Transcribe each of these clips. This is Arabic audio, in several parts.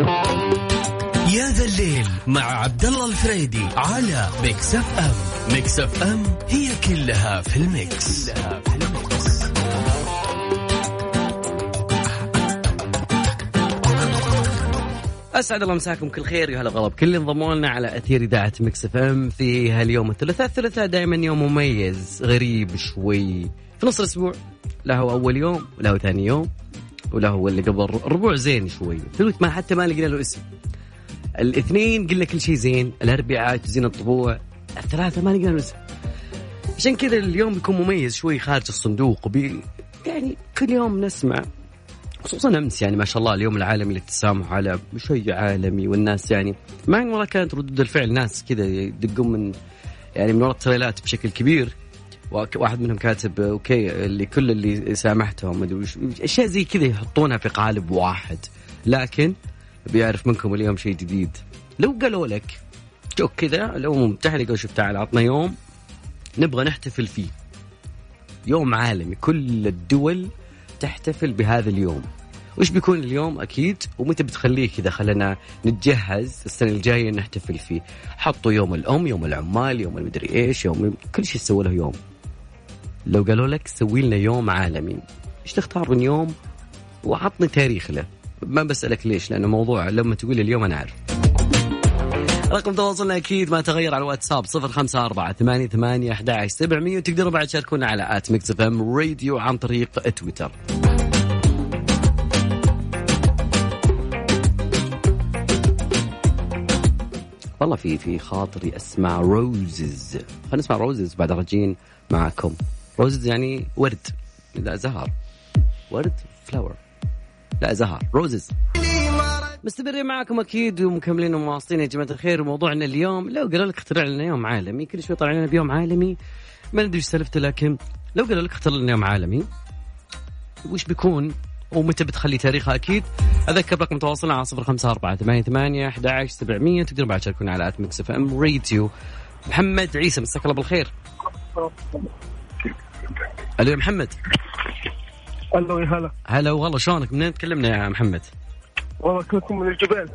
يا ذا الليل مع عبد الله الفريدي على Mix FM Mix FM هي كلها في ال mix, كلها في ال mix. أسعد الله مساكم بكل خير يا هلا وغلا بكل انضموا لنا على أثير إذاعة Mix FM في هاليوم الثلاثاء. الثلاثاء دائما يوم مميز غريب شوي. في نص الأسبوع له أول يوم وله ثاني يوم. وله اللي قبل الربوع زين شوي. ثلث ما حتى ما لقينا له اسم. الاثنين قلنا كل شيء زين الاربعاء زين الطبوع الثلاثة ما لقينا له اسم. عشان كذا اليوم بيكون مميز شوي خارج الصندوق وبي يعني كل يوم نسمع. خصوصا أمس يعني ما شاء الله اليوم العالمي للتسامح على شيء عالمي والناس يعني ما والله كانت ردود الفعل ناس كذا يدقون من يعني من وراء التريلات بشكل كبير. واحد منهم كاتب أوكي اللي كل اللي سامحتهم أدري أشياء زي كذا يحطونها في قالب واحد. لكن بيعرف منكم اليوم شيء جديد. لو قالوا لك جوك كذا الامم المتحده قالوا شوف تعال عطنا يوم نبغى نحتفل فيه. يوم عالمي كل الدول تحتفل بهذا اليوم. وش بيكون اليوم؟ أكيد ومتى بتخليه كذا؟ خلينا نتجهز السنة الجاية نحتفل فيه. حطوا يوم الأم يوم العمال يوم المدري إيش يوم كل شيء سووا له يوم. لو قالوا لك سوي لنا يوم عالمي. إيش تختار من يوم؟ وعطني تاريخ له. ما بسألك ليش لأنه موضوع لما تقول لي اليوم أنا أعرف. رقم تواصلنا أكيد ما تغير على الواتساب صفر خمسة أربعة ثمانية ثمانية أحد سبعمية وتقدروا بعد تشاركونا على at Mix FM Radio عن طريق تويتر. والله في في خاطري أسمع Roses خلينا نسمع Roses بعد راجعين معكم Roses يعني ورد. لا زهر. ورد flower لا زهر. Roses مستمرين معكم أكيد ومكملين ومواصلين يا جماعة الخير. وموضوعنا اليوم لو قالوا لك اخترع لنا يوم عالمي كل شوي طالع لنا بيوم عالمي. ما ندري إيش سالفته لكن لو قالوا لك اخترع لنا يوم عالمي وش بيكون ومتى بتخلي تاريخها أكيد أذكر رقم تواصلنا على صفر خمسة أربعة ثمانية ثمانية أحد عشر سبعمية. تقدروا بعد تشاركونا على at Mix FM Radio محمد عيسى. مساك الله بالخير. ألو يا محمد. ألو يا هلا. هلا والله شلونك؟ منين تكلمنا يا محمد؟ والله كنتم من الجبال.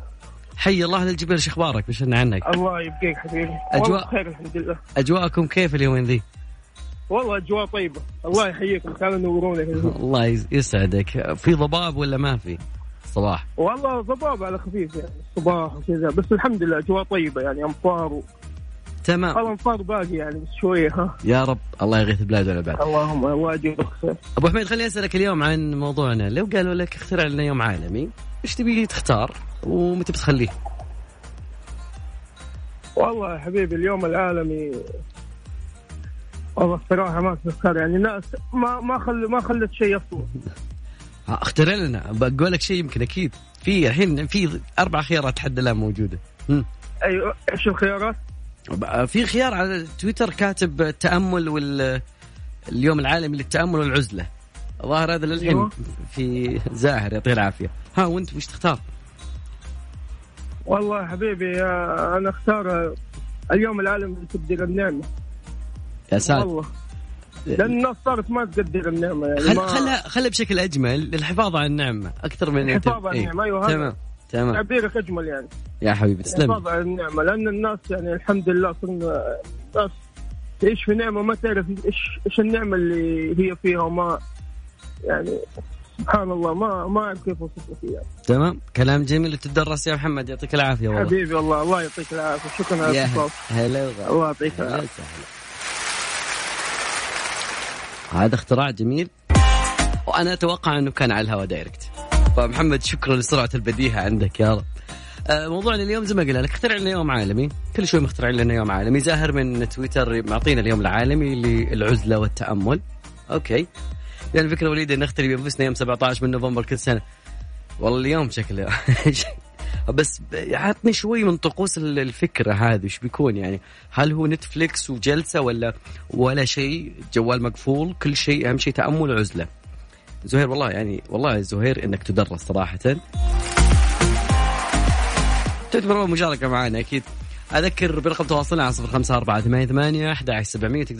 حي الله للجبال إيش أخبارك؟ بشرنا عنك. الله يبقيك حبيبي. أجواء خير الحمد لله. أجواءكم كيف اليومين ذي؟ والله أجواء طيبة. الله يحييكم كانوا ينوروني. الله يسعدك. في ضباب ولا ما في؟ صباح والله ضباب على خفيف يعني. الصباح وكذا. بس الحمد لله أجواء طيبة يعني أمطار تمام. الامطار باقي يعني بس شوية ها. يا رب الله يغيث البلاد والعباد اللهم واجب أبو حميد خليني أسألك اليوم عن موضوعنا. لو قالوا لك اخترع لنا يوم عالمي إيش تبي تختار ومتى بتخليه؟ والله يا حبيبي اليوم العالمي والله الصراحة ما تذكر يعني الناس ما ما خل ما خلت شيء أصلا اخترع لنا. بقول لك شيء يمكن أكيد. في الحين في أربع خيارات حد الان موجودة. أيوه إيش الخيارات؟ في خيار على تويتر كاتب التأمل وال اليوم العالمي للتأمل والعزلة ظاهر هذا للحين أيوة. في زاهر يعطيه العافية ها وأنت وش تختار؟ والله حبيبي آه، أنا أختار اليوم العالمي لتقدير النعمة يا ساتر والله لأن الناس صارت ما تقدر النعمة يعني خل ما خلها خلها بشكل أجمل للحفاظ على النعمة أكثر من الحفاظ على إيه. النعمة، أيوة، هذا. تمام تمام. تعبيرك أجمل يعني. يا حبيبي تسلم على النعمة لأن الناس يعني الحمد لله صرنا ناس تعيش في نعمة ما تعرف إيش إيش النعمة اللي هي فيها وما يعني سبحان الله ما ما أعرف كيف أوصف لك إياها. تمام. كلام جميل وتدرس يا محمد. يعطيك العافية والله. حبيبي والله الله يعطيك العافية. شكرا على الاتصال. هلا. الله يعطيك العافية. هذا اختراع جميل وأنا أتوقع أنه كان على الهواء direct فمحمد شكرا لسرعة البديهة عندك يا رب. آه، موضوعنا اليوم زي ما قلنا لك اخترع لنا يوم عالمي. كل شوي مخترع لنا يوم عالمي. زاهر من تويتر معطينا اليوم العالمي للعزلة والتأمل. okay. يعني الفكرة وليده نختلي بأنفسنا يوم 17 من نوفمبر كل سنة. والله اليوم شكله. بس عطني شوي من طقوس الفكرة هذه إيش بيكون يعني؟ هل هو Netflix وجلسة ولا ولا شيء جوال مقفول كل شيء أهم شيء تأمل وعزلة. زهير والله يعني والله زهير إنك تدرس صراحة. تعتبر مشاركة معنا أكيد. أذكر برقم تواصلنا على صفر خمسة أربعة ثمانية ثمانية أحد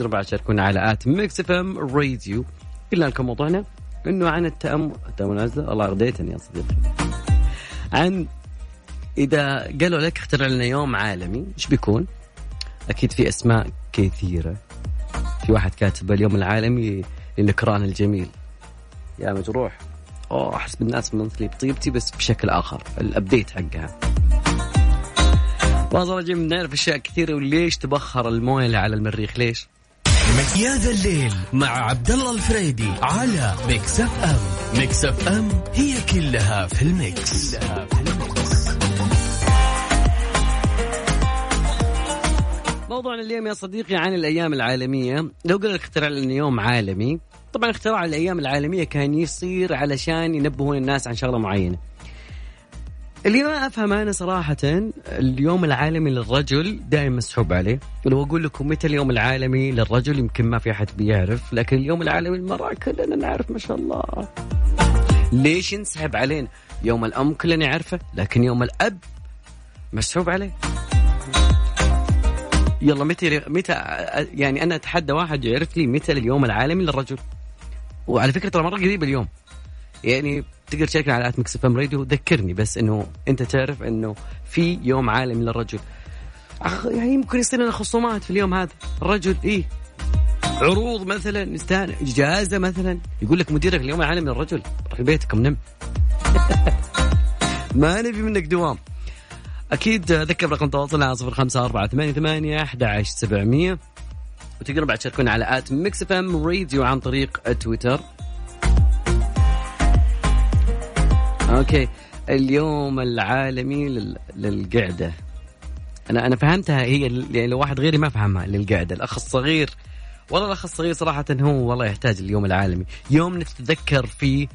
بعد تشاركونا على at Mix FM Radio. قلنا لكم موضوعنا إنه عن التأمل التأمل عزلة والله رديتني يا صديقي. عن إذا قالوا لك اخترع لنا يوم عالمي إيش بيكون؟ أكيد في أسماء كثيرة. في واحد كاتب اليوم العالمي للنكران الجميل. يا مجروح أوه أحس بالناس منثلي بطيبتي بس بشكل آخر. الابديت حقها. والله رجل نعرف أشياء كثيرة وليش تبخر الموية على المريخ؟ ليش؟ يا ذا الليل مع عبد الله الفريدي على Mix FM Mix FM هي كلها في ال mix, كلها في ال mix. موضوعنا اليوم يا صديقي عن الأيام العالمية. لو قلنا اخترع لنا يوم عالمي طبعا اختراع الأيام العالمية كان يصير علشان ينبهون الناس عن شغلة معينة. اللي ما أفهم أنا صراحة اليوم العالمي للرجل دائما مسحوب عليه. ولو أقول لكم متى اليوم العالمي للرجل يمكن ما في أحد بيعرف لكن اليوم العالمي للمرأة كلنا نعرف ما شاء الله. ليش ينسحب علينا؟ يوم الأم كلنا يعرفه لكن يوم الأب مسحوب عليه. يلا متى متى يعني أنا أتحدى واحد يعرف لي متى اليوم العالمي للرجل. وعلى فكرة ترى مرة قريب اليوم. يعني تقدر تشاركنا على at Mix FM Radio. ذكرني بس إنه أنت تعرف إنه في يوم عالمي للرجل. أخ... يعني يمكن يصير لنا خصومات في اليوم هذا. الرجل إيه. عروض مثلا نستانس إجازة مثلا. يقول لك مديرك اليوم العالمي للرجل. روح لبيتك نم. ما نبي منك دوام. أكيد ذكر رقم تواصلنا على 05 4 8 8 11 700 وتقدروا بعد تشاركونا على at Mix FM Radio عن طريق تويتر أوكي. اليوم العالمي لل... للقعدة. أنا أنا فهمتها هي يعني لو واحد غيري ما فهمها للقعدة. الأخ الصغير. والله الأخ الصغير صراحة هو والله يحتاج اليوم العالمي. يوم نتذكر فيه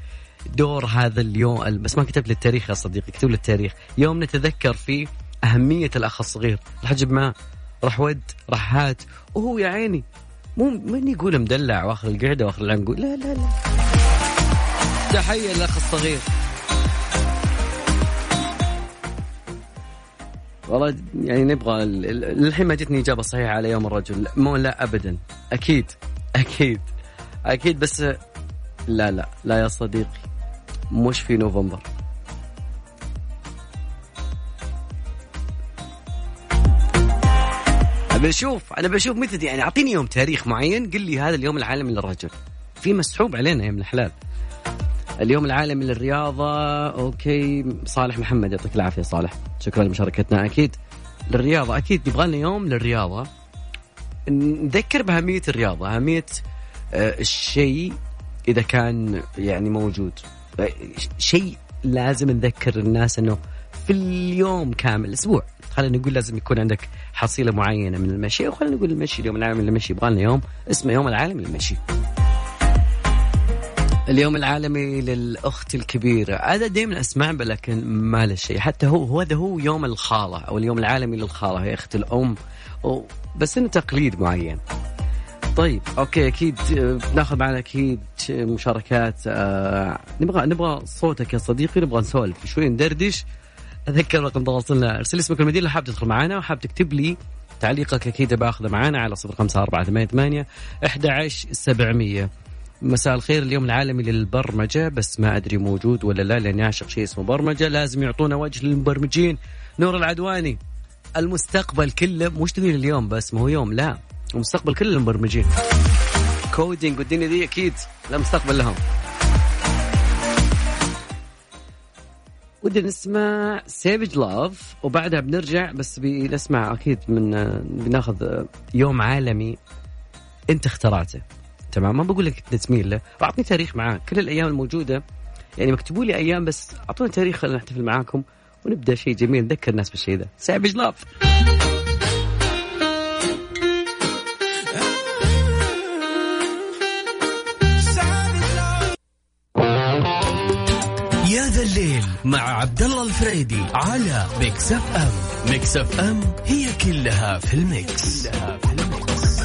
دور هذا اليوم بس ما كتبت لي التاريخ يا صديقي اكتب لي التاريخ. يوم نتذكر فيه أهمية الأخ الصغير. الحجب ما راح ود راح هات. وهو يا عيني مو من يقول مدلع واخر القعدة واخر العنقود لا لا لا. تحية للأخ الصغير. والله يعني نبغى للحين ما جتني إجابة صحيحة على يوم الرجل. مو لا ابدا. أكيد أكيد أكيد بس لا لا لا يا صديقي. مش في نوفمبر. ابي أشوف أنا بشوف مثل يعني أعطيني يوم تاريخ معين قل لي هذا اليوم العالمي للرجل في مسحوب علينا يا من الحلال. اليوم العالمي للرياضة أوكي صالح محمد يعطيك العافية صالح. شكرا لمشاركتنا أكيد. للرياضة أكيد نبغى لنا يوم للرياضة. نذكر بأهمية الرياضة أهمية آه، الشيء إذا كان يعني موجود. آه، شيء لازم نذكر الناس أنه في اليوم كامل أسبوع خلينا نقول لازم يكون عندك حصيلة معينة من المشي وخلينا نقول المشي اليوم العالمي للمشي يبغى لنا يوم اسمه يوم العالمي للمشي. اليوم العالمي للأخت الكبيرة. هذا دائما أسمع لكن ما له شيء. حتى هو هذا هو يوم الخالة أو اليوم العالمي للخالة هي أخت الأم. بس إنه تقليد معين. طيب أوكي أكيد ناخذ معنا أكيد مشاركات آه نبغى نبغى صوتك يا صديقي نبغى نسولف شوي ندردش. أذكر رقم تواصلنا. ارسل اسمك المدينة اللي حاب تدخل معنا وحاب تكتب لي تعليقك أكيد باخذه معنا على صفر خمسة أربعة ثمانية ثمانية أحد سبعمية. مساء الخير اليوم العالمي للبرمجة بس ما أدري موجود ولا لا لأني أعشق شيء اسمه برمجة لازم يعطونا وجه للمبرمجين. نور العدواني المستقبل كله مش تقول اليوم بس ما هو يوم لا. المستقبل كله المبرمجين كودينج والدنيا دي أكيد لا مستقبل لهم. ودنا نسمع Savage Love وبعدها بنرجع بس بنسمع أكيد من بناخذ يوم عالمي أنت اخترعته. تمام؟ ما بقول لك تميل له اعطني تاريخ معاه كل الأيام الموجودة يعني مكتبوا لي أيام بس أعطوني تاريخ خلينا نحتفل معاكم ونبدأ شيء جميل. نذكر الناس بالشيء ذا Savage Love الليل مع عبد الله الفريدي على Mix FM Mix FM هي كلها في ال mix, كلها في ال mix.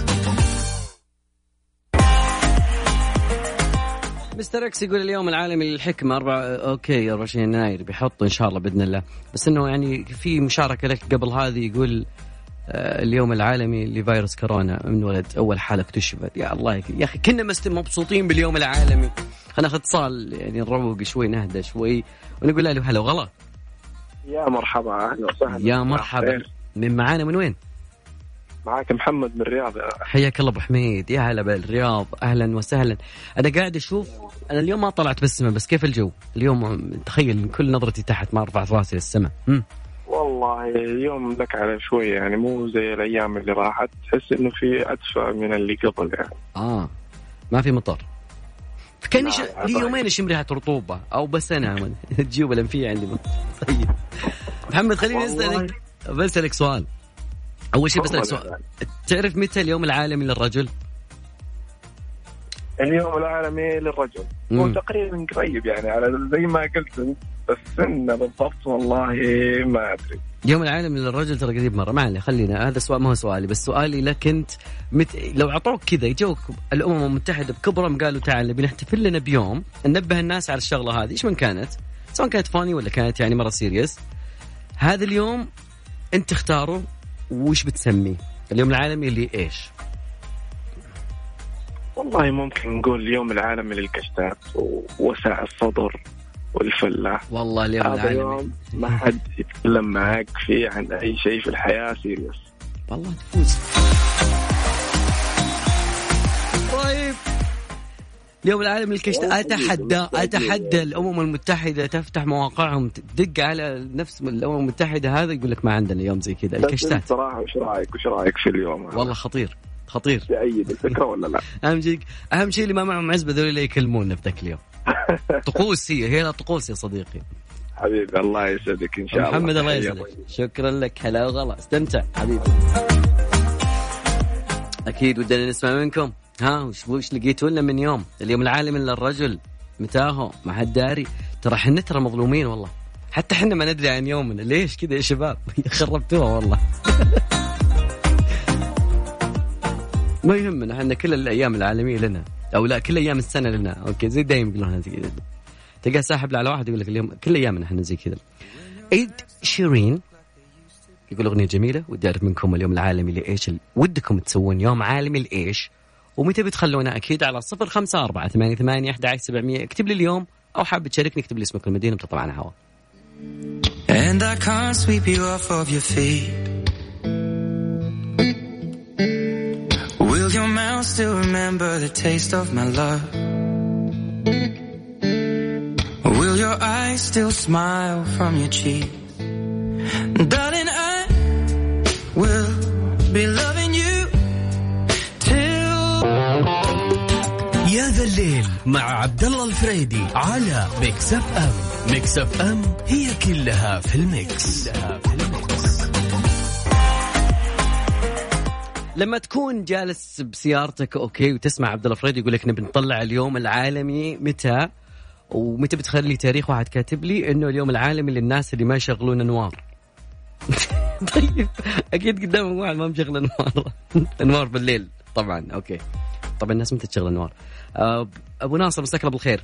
Mister X يقول اليوم العالمي للحكمة 4 okay 24 يناير بيحط إن شاء الله بإذن الله. بس إنه يعني في مشاركة لك قبل هذه يقول اليوم العالمي لفيروس كورونا. من ولد أول حاله اكتشفت يا الله يا أخي. كنا مبسوطين باليوم العالمي. خلينا ناخذ اتصال يعني نروق شوي نهدى شوي ونقول له هلا وغلا. يا مرحبا أهلا وسهلا. يا مرحبا. من معانا من وين؟ معاك محمد من الرياض. حياك الله أبو حميد. يا هلا بالرياض. أهلا وسهلا. أنا قاعد أشوف أنا اليوم ما طلعت بالسماء بس كيف الجو؟ اليوم تخيل كل نظرتي تحت ما رفعت راسي للسماء. والله يوم لك على شوية يعني مو زي الأيام اللي راحت تحس إنه في أدفى من اللي قبل يعني آه ما في مطر كان يش... لا، لي طيب. يومين أشم ريحة رطوبة أو بس أنا الجيوب الأنفية عندي طيب محمد خليني. اسالك بسألك سؤال أول شيء بسألك سؤال. تعرف متى اليوم العالمي للرجل؟ اليوم العالمي للرجل هو. تقريبا قريب يعني على زي ما قلت بس السنة بالضبط والله ما أدري يوم العالمي للرجل ترى قريب مرة. ما عليه خلينا. هذا سؤال ما هو سؤالي بس سؤالي لك أنت مت... لو أعطوك كذا يجوك الأمم المتحدة بكبرهم قالوا تعال نبي نحتفل لنا بيوم ننبه الناس على الشغلة هذه. إيش من كانت؟ سواء كانت funny ولا كانت يعني مرة serious. هذا اليوم أنت تختاره وش بتسميه؟ اليوم العالمي اللي إيش؟ والله ممكن نقول اليوم العالمي للكشتات ووسع الصدر. والفلاح والله اليوم هذا يوم ما حد يتكلم معك فيه عن أي شيء في الحياة serious والله تفوز. طيب. اليوم العالمي للكشت. اتحدى أتحدى الأمم المتحدة تفتح مواقعهم. تدق على نفس الأمم المتحدة هذا يقول لك ما عندنا يوم زي كذا. الكشتات. أنت صراحة وش رأيك؟ وش رأيك في اليوم؟ والله خطير. خطير. تأيد الفكرة ولا لا؟ أهم شيء أهم شيء اللي ما معهم عزبه ذول اللي يكلمونا في ذاك اليوم. طقوس هي هي لا طقوس يا صديقي. حبيبي الله يسعدك. إن شاء الله. محمد الله يسعدك. شكرا لك. هلا وغلا. استمتع. حبيبي. أكيد ودنا نسمع منكم. ها وش وش لقيتوا لنا من يوم؟ اليوم العالمي للرجل متى هو ما حد داري. ترى إحنا ترى مظلومين والله. حتى إحنا ما ندري عن يومنا. ليش كذا يا شباب؟ خربتوها والله. ما يهمنا إحنا كل الأيام العالمية لنا أو لا كل أيام السنة لنا. أوكي زي دايم يقولون تلقاه ساحب على واحد يقول لك اليوم كل أيامنا إحنا زي كذا. ايد شيرين يقول أغنية جميلة ودي أعرف منكم اليوم العالمي لإيش ودكم تسوون يوم عالمي لإيش ومتى بتخلونا؟ أكيد على صفر خمسة أربعة ثمانية ثمانية أحد عشر سبعمية. اكتب لي اليوم أو حاب تشاركني اكتب لي اسمك والمدينة بتطلع على الهواء And I can't sweep you off of your feet. Will your mouth still remember the taste of my love? Will your eyes still smile from your cheek? Darling, I will be loving you till يا ذا الليل مع عبد الله الفريدي على Mix FM Mix FM هي كلها في الميكس, كلها في الميكس. لما تكون جالس بسيارتك okay وتسمع عبد الله فريد يقول لك نبي نطلع اليوم العالمي متى؟ ومتى بتخلي تاريخ واحد كاتب لي إنه اليوم العالمي للناس اللي ما يشغلون أنوار. طيب أكيد قدامهم واحد ما مشغل أنوار. أنوار بالليل طبعا أوكي. طبعا الناس متى تشغل أنوار. أبو ناصر مساك الله بالخير.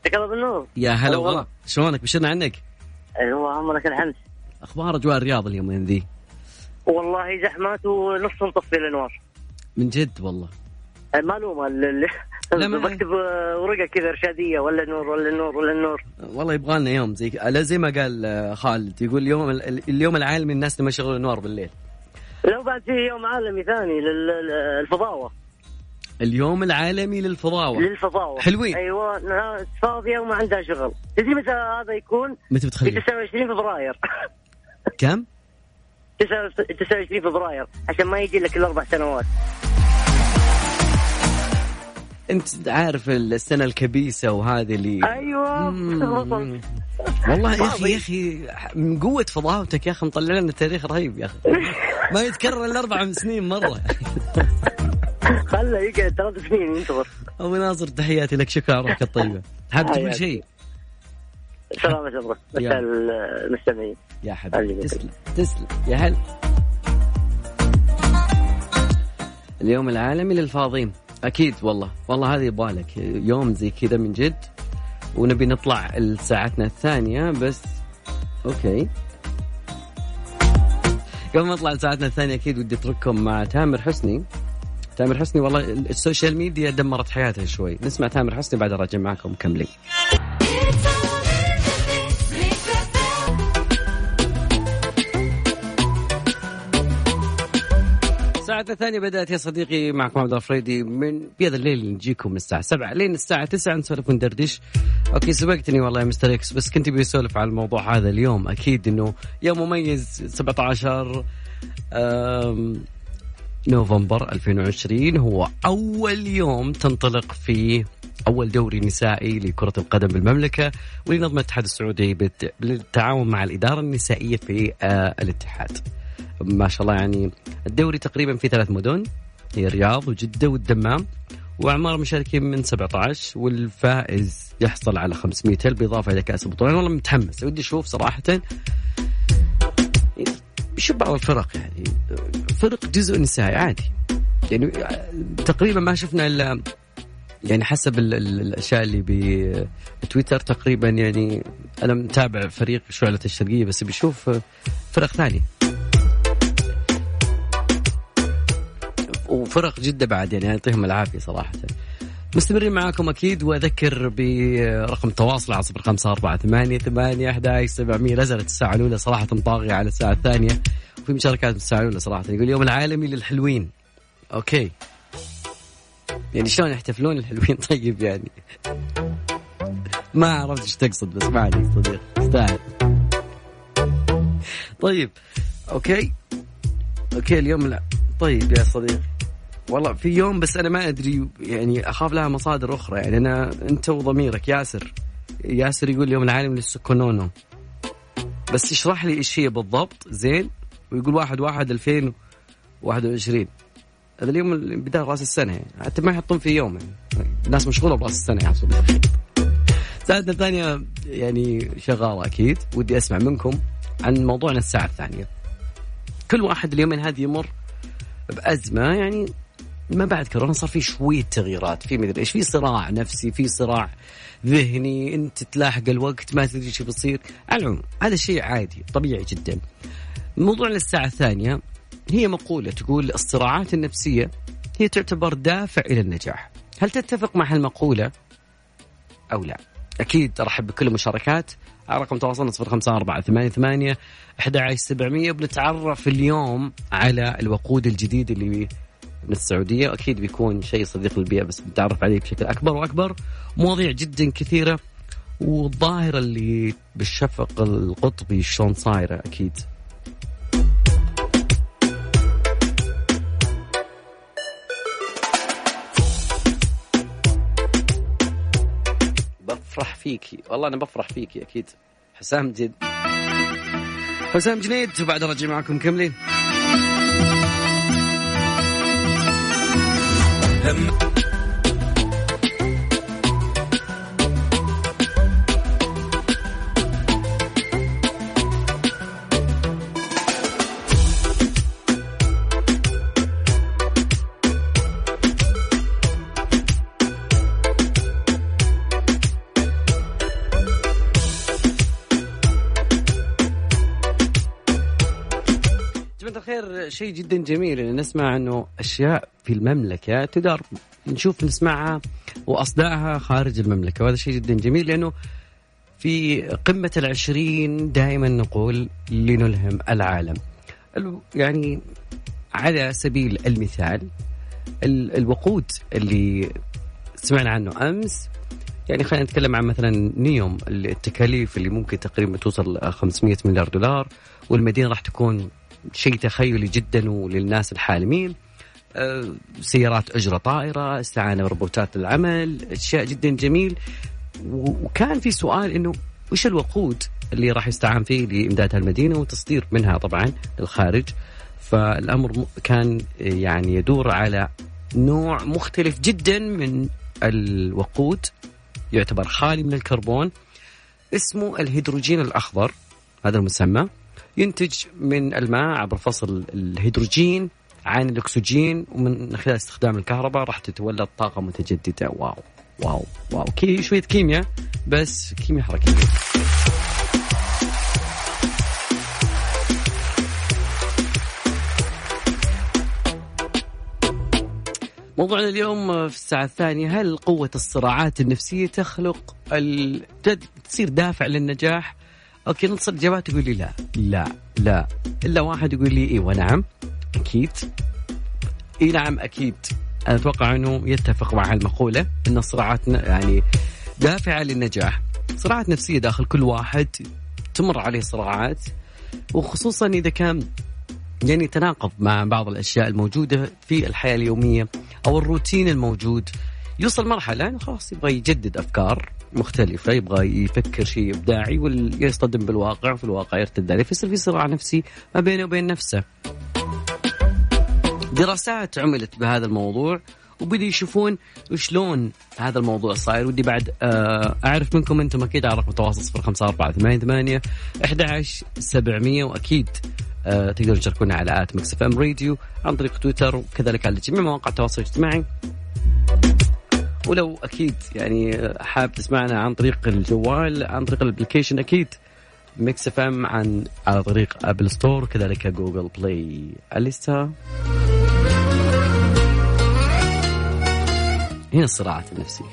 مساك الله بالنور. يا هلا والله. شلونك؟ بشرنا عنك؟ أيوه عمرك الحمد. أخبار أجواء الرياض اليومين ذي؟ والله زحمات ونص نطفي الأنوار. من جد والله. لا، ما- بكتب ورقة كذا إرشادية ولا نور ولا نور ولا نور. والله يبغى لنا يوم زي لا زي ما قال آه، خالد يقول اليوم اليوم العالمي الناس اللي ما يشغلون الانوار بالليل. لو بعد في يوم عالمي ثاني للفضاوه اليوم العالمي للفضاوة. للفضاوة. حلوين. أيوه ناس فاضيه وما عندها شغل. تدري متى هذا يكون؟ متى في بتخلي 29 فبراير. كم؟ 29 فبراير عشان ما يجي لك كل أربع سنوات. أنت عارف السنة الكبيسة وهذه اللي أيوه. مم. والله يا أخي يا أخي من قوة فضاوتك يا أخي مطلع لنا تاريخ رهيب يا أخي. ما يتكرر إلا أربع سنين مرة. خله يقعد ثلاث سنين ينتظر. أبو ناصر تحياتي لك شكرا على روحك الطيبه حاب تقول. شيء؟ سلامة الله يا. مساء المستمعين. يا حبيبي. تسلم تسلم. يا هلا. اليوم العالمي للفاضين. أكيد والله. والله هذه يبغالك. يوم زي كذا من جد. ونبي نطلع لساعتنا الثانية بس okay. قبل ما نطلع لساعتنا الثانية أكيد ودي أترككم مع تامر حسني. تامر حسني والله ال social media دمرت حياته شوي. نسمع تامر حسني بعد راجع معكم. مكملين. ساعتنا الثانية بدأت يا صديقي معكم عبد الفريدي من يا ذا الليل نجيكم من الساعة 7 لين الساعة 9 نسولف وندردش. okay سبقتني والله يا Mister X بس كنت بسولف على الموضوع هذا اليوم. أكيد إنه يوم مميز 17 أم، نوفمبر 2020 هو أول يوم تنطلق فيه أول دوري نسائي لكرة القدم بالمملكة واللي نظمه الاتحاد السعودي بالت- بالتعاون مع الإدارة النسائية في آه، الاتحاد. ما شاء الله يعني الدوري تقريبا في ثلاث مدن هي الرياض وجدة والدمام وأعمار المشاركين من 17 والفائز يحصل على 500 هل بالإضافة إلى كأس البطولة. أنا والله متحمس ودي أشوف صراحة بشوف بعض الفرق يعني فرق جزء نسائي عادي. يعني تقريبا ما شفنا إلا يعني حسب ال- ال- الأشياء اللي بتويتر تقريبا يعني أنا متابع فريق شعلة الشرقية بس بشوف فرق ثانية. وفرق جدة بعد يعني يعطيهم العافية صراحة. مستمرين معاكم أكيد وأذكر برقم التواصل على صفر خمسة أربعة ثمانية ثمانية أحد سبعمية. نزلت الساعة الأولى صراحة طاغية على الساعة الثانية وفي مشاركات من الساعة الأولى صراحة. يقول اليوم العالمي للحلوين. أوكي. يعني شلون يحتفلون الحلوين؟ طيب يعني. ما عرفت إيش تقصد بس ما عليك صديق. استاهل. طيب. أوكي. أوكي اليوم لا. طيب يا صديقي والله في يوم بس أنا ما أدري يعني أخاف لها مصادر أخرى. يعني أنا أنت وضميرك ياسر. ياسر يقول اليوم العالمي للسكونونو. بس اشرح لي إيش هي بالضبط زين؟ ويقول واحد واحد 2021 هذا اليوم بداية رأس السنة. يعني حتى ما يحطون في يوم. يعني الناس مشغولة برأس السنة يا صديقي. ساعتنا الثانية يعني شغالة أكيد. ودي أسمع منكم عن موضوعنا الساعة الثانية. كل واحد اليومين هذه يمر بأزمة يعني ما بعد كورونا صار في شوية تغييرات. في مدري إيش؟ في صراع نفسي في صراع ذهني. أنت تلاحق الوقت ما تدري إيش بيصير. على العموم هذا شيء عادي طبيعي جدا. موضوعنا الساعة الثانية هي مقولة تقول الصراعات النفسية هي تعتبر دافع إلى النجاح. هل تتفق مع هالمقولة أو لا؟ أكيد أرحب بكل المشاركات. على رقم تواصلنا صفر خمسة أربعة ثمانية ثمانية أحد عشر سبعمية. بنتعرف اليوم على الوقود الجديد اللي من السعودية أكيد بيكون شيء صديق للبيئة بس بنتعرف عليه بشكل أكبر وأكبر. مواضيع جدا كثيرة والظاهرة اللي بالشفق القطبي شلون صايرة أكيد. بفرح فيكي والله أنا بفرح فيكي أكيد. حسام جد. حسام جنيد وبعد رجع معكم مكملين جماعة شيء جدا جميل إن نسمع إنه أشياء في المملكة تدار نشوف نسمعها وأصداءها خارج المملكة وهذا شيء جدا جميل لأنه في قمة العشرين دائما نقول لنلهم العالم. ال- يعني على سبيل المثال ال- الوقود اللي سمعنا عنه أمس يعني خلينا نتكلم عن مثلا نيوم التكاليف اللي ممكن تقريبا توصل 500 مليار دولار والمدينة راح تكون شيء تخيلي جدا وللناس الحالمين. آه، سيارات أجرة طائرة استعانة بروبوتات العمل أشياء جدا جميل. وكان في سؤال إنه وش الوقود اللي راح يستعان فيه لإمداد المدينة وتصدير منها طبعا للخارج؟ فالأمر كان آه، يعني يدور على نوع مختلف جدا من الوقود يعتبر خالي من الكربون اسمه الهيدروجين الأخضر هذا المسمى. ينتج من الماء عبر فصل الهيدروجين عن الأكسجين ومن خلال استخدام الكهرباء راح تتولد طاقة متجددة. wow wow wow. okay شوية كيمياء بس كيمياء حركية. موضوعنا اليوم في الساعة الثانية هل قوة الصراعات النفسية تخلق ال... تصير دافع للنجاح؟ أوكي نص الاجابات تقول لي لا. لا لا. إلا واحد يقول لي إيوه نعم. أكيد. إي نعم أكيد. أنا أتوقع أنه يتفق مع هالمقولة إن الصراعات يعني دافعة للنجاح. صراعات نفسية داخل كل واحد تمر عليه صراعات وخصوصا إذا كان يعني تناقض مع بعض الأشياء الموجودة في الحياة اليومية أو الروتين الموجود. يوصل مرحلة إنه خلاص يبغى يجدد أفكار مختلفة يبغى يفكر شيء إبداعي ويصطدم بالواقع وفي الواقع يرتد عليه فيصير في صراع نفسي ما بينه وبين نفسه. دراسات عملت بهذا الموضوع وبدي يشوفون شلون هذا الموضوع صاير. ودي بعد آه، أعرف منكم أنتم أكيد على رقم التواصل 054 11 700 وأكيد آه، تقدروا تشاركونا على at Mix FM Radio عن طريق تويتر وكذلك على جميع مواقع التواصل الاجتماعي. ولو أكيد يعني حاب تسمعنا عن طريق الجوال عن طريق ال application أكيد Mix FM عن على طريق Apple Store وكذلك Google Play. أليسا؟ هنا الصراعات النفسية.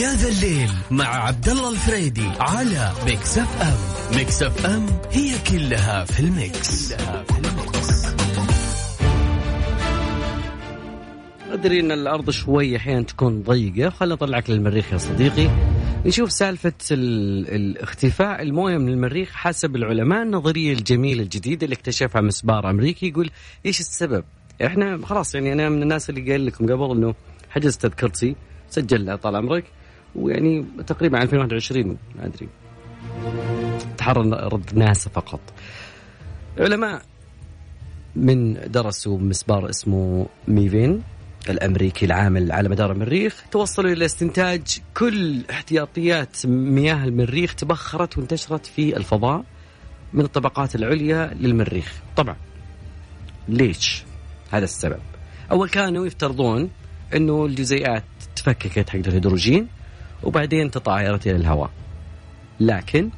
يا ذا الليل مع عبد الله الفريدي على Mix FM. Mix FM هي كلها في ال mix, كلها في أدري إن الأرض شوي أحيانا تكون ضيقة خلينا نطلعك للمريخ يا صديقي. نشوف سالفة ال- الاختفاء المويه من المريخ حسب العلماء النظرية الجميلة الجديدة اللي اكتشفها مسبار أمريكي يقول إيش السبب؟ إحنا خلاص يعني أنا من الناس اللي قايل لكم قبل إنه حجز تذكرتي سجلها طال عمرك ويعني تقريبا 2021 ما أدري. تحرر رد ناسا فقط. علماء من درسوا مسبار اسمه ميفين. الأمريكي العامل على مدار المريخ. توصلوا إلى استنتاج كل احتياطيات مياه المريخ تبخرت وانتشرت في الفضاء من الطبقات العليا للمريخ. طبعا ليش هذا السبب؟ أول كانوا يفترضون إنه الجزيئات تفككت حق الهيدروجين وبعدين تطايرت إلى الهواء. لكن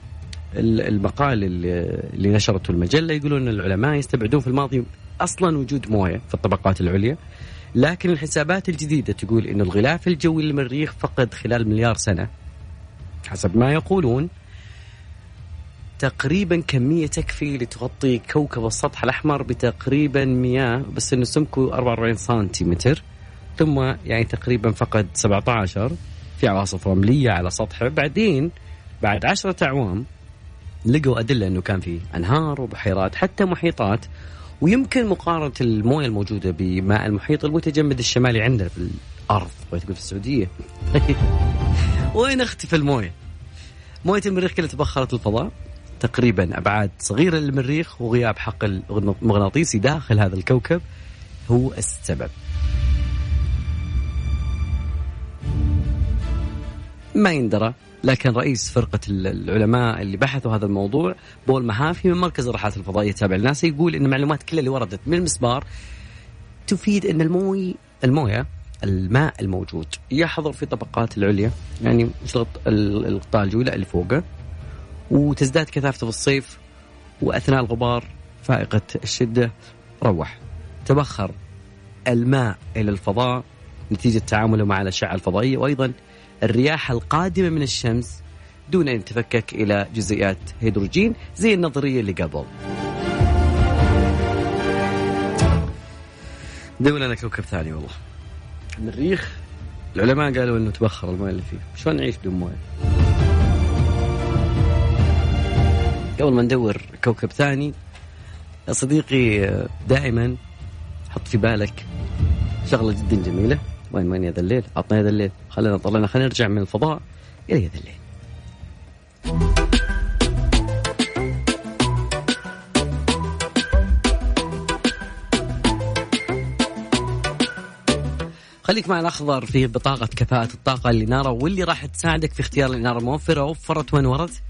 ال- المقال اللي نشرته المجلة يقولون إن العلماء يستبعدون في الماضي أصلا وجود موية في الطبقات العليا. لكن الحسابات الجديدة تقول انه الغلاف الجوي للمريخ فقد خلال مليار سنة. حسب ما يقولون تقريبا كمية تكفي لتغطي كوكب السطح الأحمر بتقريبا مياه بس إنه سمكه 44 سنتيمتر. ثم يعني تقريبا فقد 17 في عواصف رملية على سطحه. بعدين بعد عشرة أعوام لقوا أدلة إنه كان في أنهار وبحيرات حتى محيطات ويمكن مقارنة الموية الموجودة بماء المحيط المتجمد الشمالي عندنا في الأرض تقول في السعودية وين أختفى الموية؟ موية المريخ كلها تبخرت الفضاء تقريبا أبعاد صغيرة للمريخ وغياب حقل مغناطيسي داخل هذا الكوكب هو السبب. ما يندرى لكن رئيس فرقة ال- العلماء اللي بحثوا هذا الموضوع بول مهافي من مركز الرحلات الفضائية التابع لناسا يقول إن المعلومات كلها اللي وردت من المسبار تفيد إن الموي الموية الماء الموجود يحضر في الطبقات العليا يعني ال- القطاع الجوي اللي فوقه وتزداد كثافته في الصيف وأثناء الغبار فائقة الشدة. روح. تبخر الماء إلى الفضاء نتيجة تعامله مع الأشعة الفضائية وأيضا الرياح القادمة من الشمس دون أن تفكك إلى جزيئات هيدروجين زي النظرية اللي قبل. دول لنا كوكب ثاني والله. المريخ العلماء قالوا إنه تبخر الموية اللي فيه. شلون نعيش بدون موية؟ قبل ما ندور كوكب ثاني يا صديقي دائما حط في بالك شغلة جدا جميلة. وين وين يا ذا الليل عطنا يا ذا الليل خلينا طلعنا خلينا نرجع من الفضاء. إلى يا ذا الليل خليك مع الأخضر في بطاقة كفاءة الطاقة الاناره واللي راح تساعدك في اختيار الاناره الموفره وفرت وين ورت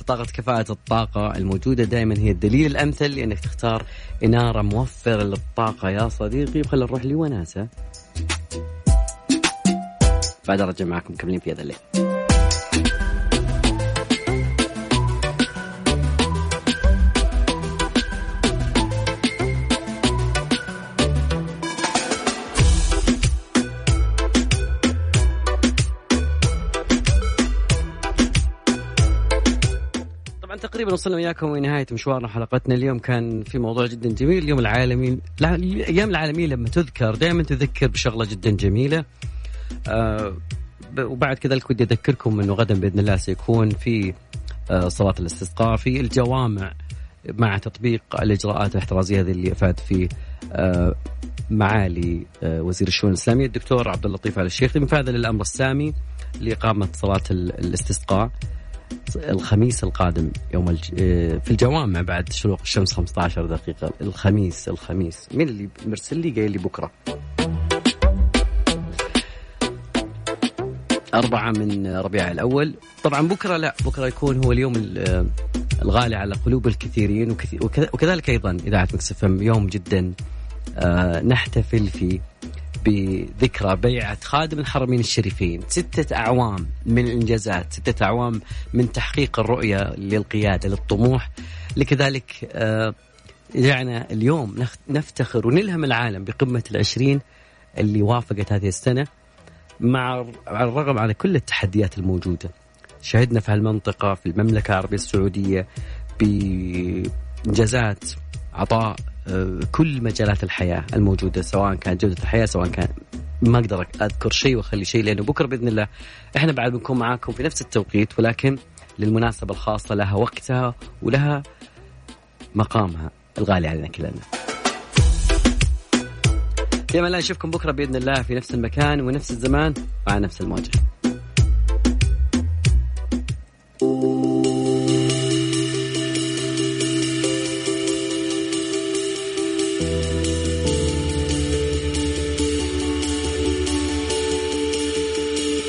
بطاقة كفاءة الطاقة الموجودة دائما هي الدليل الأمثل لأنك تختار إنارة موفرة للطاقة. يا صديقي وخلينا نروح لوناسة. بعد أرجع معكم مكملين في هذا الليل. تقريبا وصلنا وياكم لنهايه مشوارنا حلقتنا. اليوم كان في موضوع جدا جميل اليوم العالمي لا- الأيام العالمية لما تذكر دائما تذكر بشغلة جدا جميلة. آه وبعد كذلك ودي أذكركم إنه غدا بإذن الله سيكون في آه صلاة الاستسقاء في الجوامع مع تطبيق الإجراءات الاحترازية هذه اللي افاد فيه آه معالي وزير الشؤون الإسلامية الدكتور عبد اللطيف ال الشيخ. مفادا للامر السامي لإقامة صلاة ال- الاستسقاء الخميس القادم يوم الج... في الجوامع بعد شروق الشمس 15 دقيقة. الخميس الخميس. مين اللي مرسل لي؟ قايل لي بكرة. أربعة من ربيع الأول. طبعا بكرة لا بكرة يكون هو اليوم ال- آه، الغالي على قلوب الكثيرين وكذلك أيضا إذاعة مكسفم يوم جدا آه، نحتفل فيه بذكرى بيعة خادم الحرمين الشريفين. ستة أعوام من الإنجازات ستة أعوام من تحقيق الرؤية للقيادة للطموح. لكذلك آه، جعلنا اليوم نفتخر ونلهم العالم بقمة العشرين اللي وافقت هذه السنة. مع الرغم على كل التحديات الموجودة شهدنا في هالمنطقة في المملكة العربية السعودية بإنجازات عطاء آه، كل مجالات الحياة الموجودة سواء كانت جودة الحياة سواء كان ما أقدر أذكر شيء وأخلي شيء لأنه بكرة بإذن الله إحنا بعد بنكون معاكم في نفس التوقيت ولكن للمناسبة الخاصة لها وقتها ولها مقامها الغالي علينا كلنا. دائما الله نشوفكم بكرة بإذن الله في نفس المكان ونفس الزمان وعلى نفس الموجة.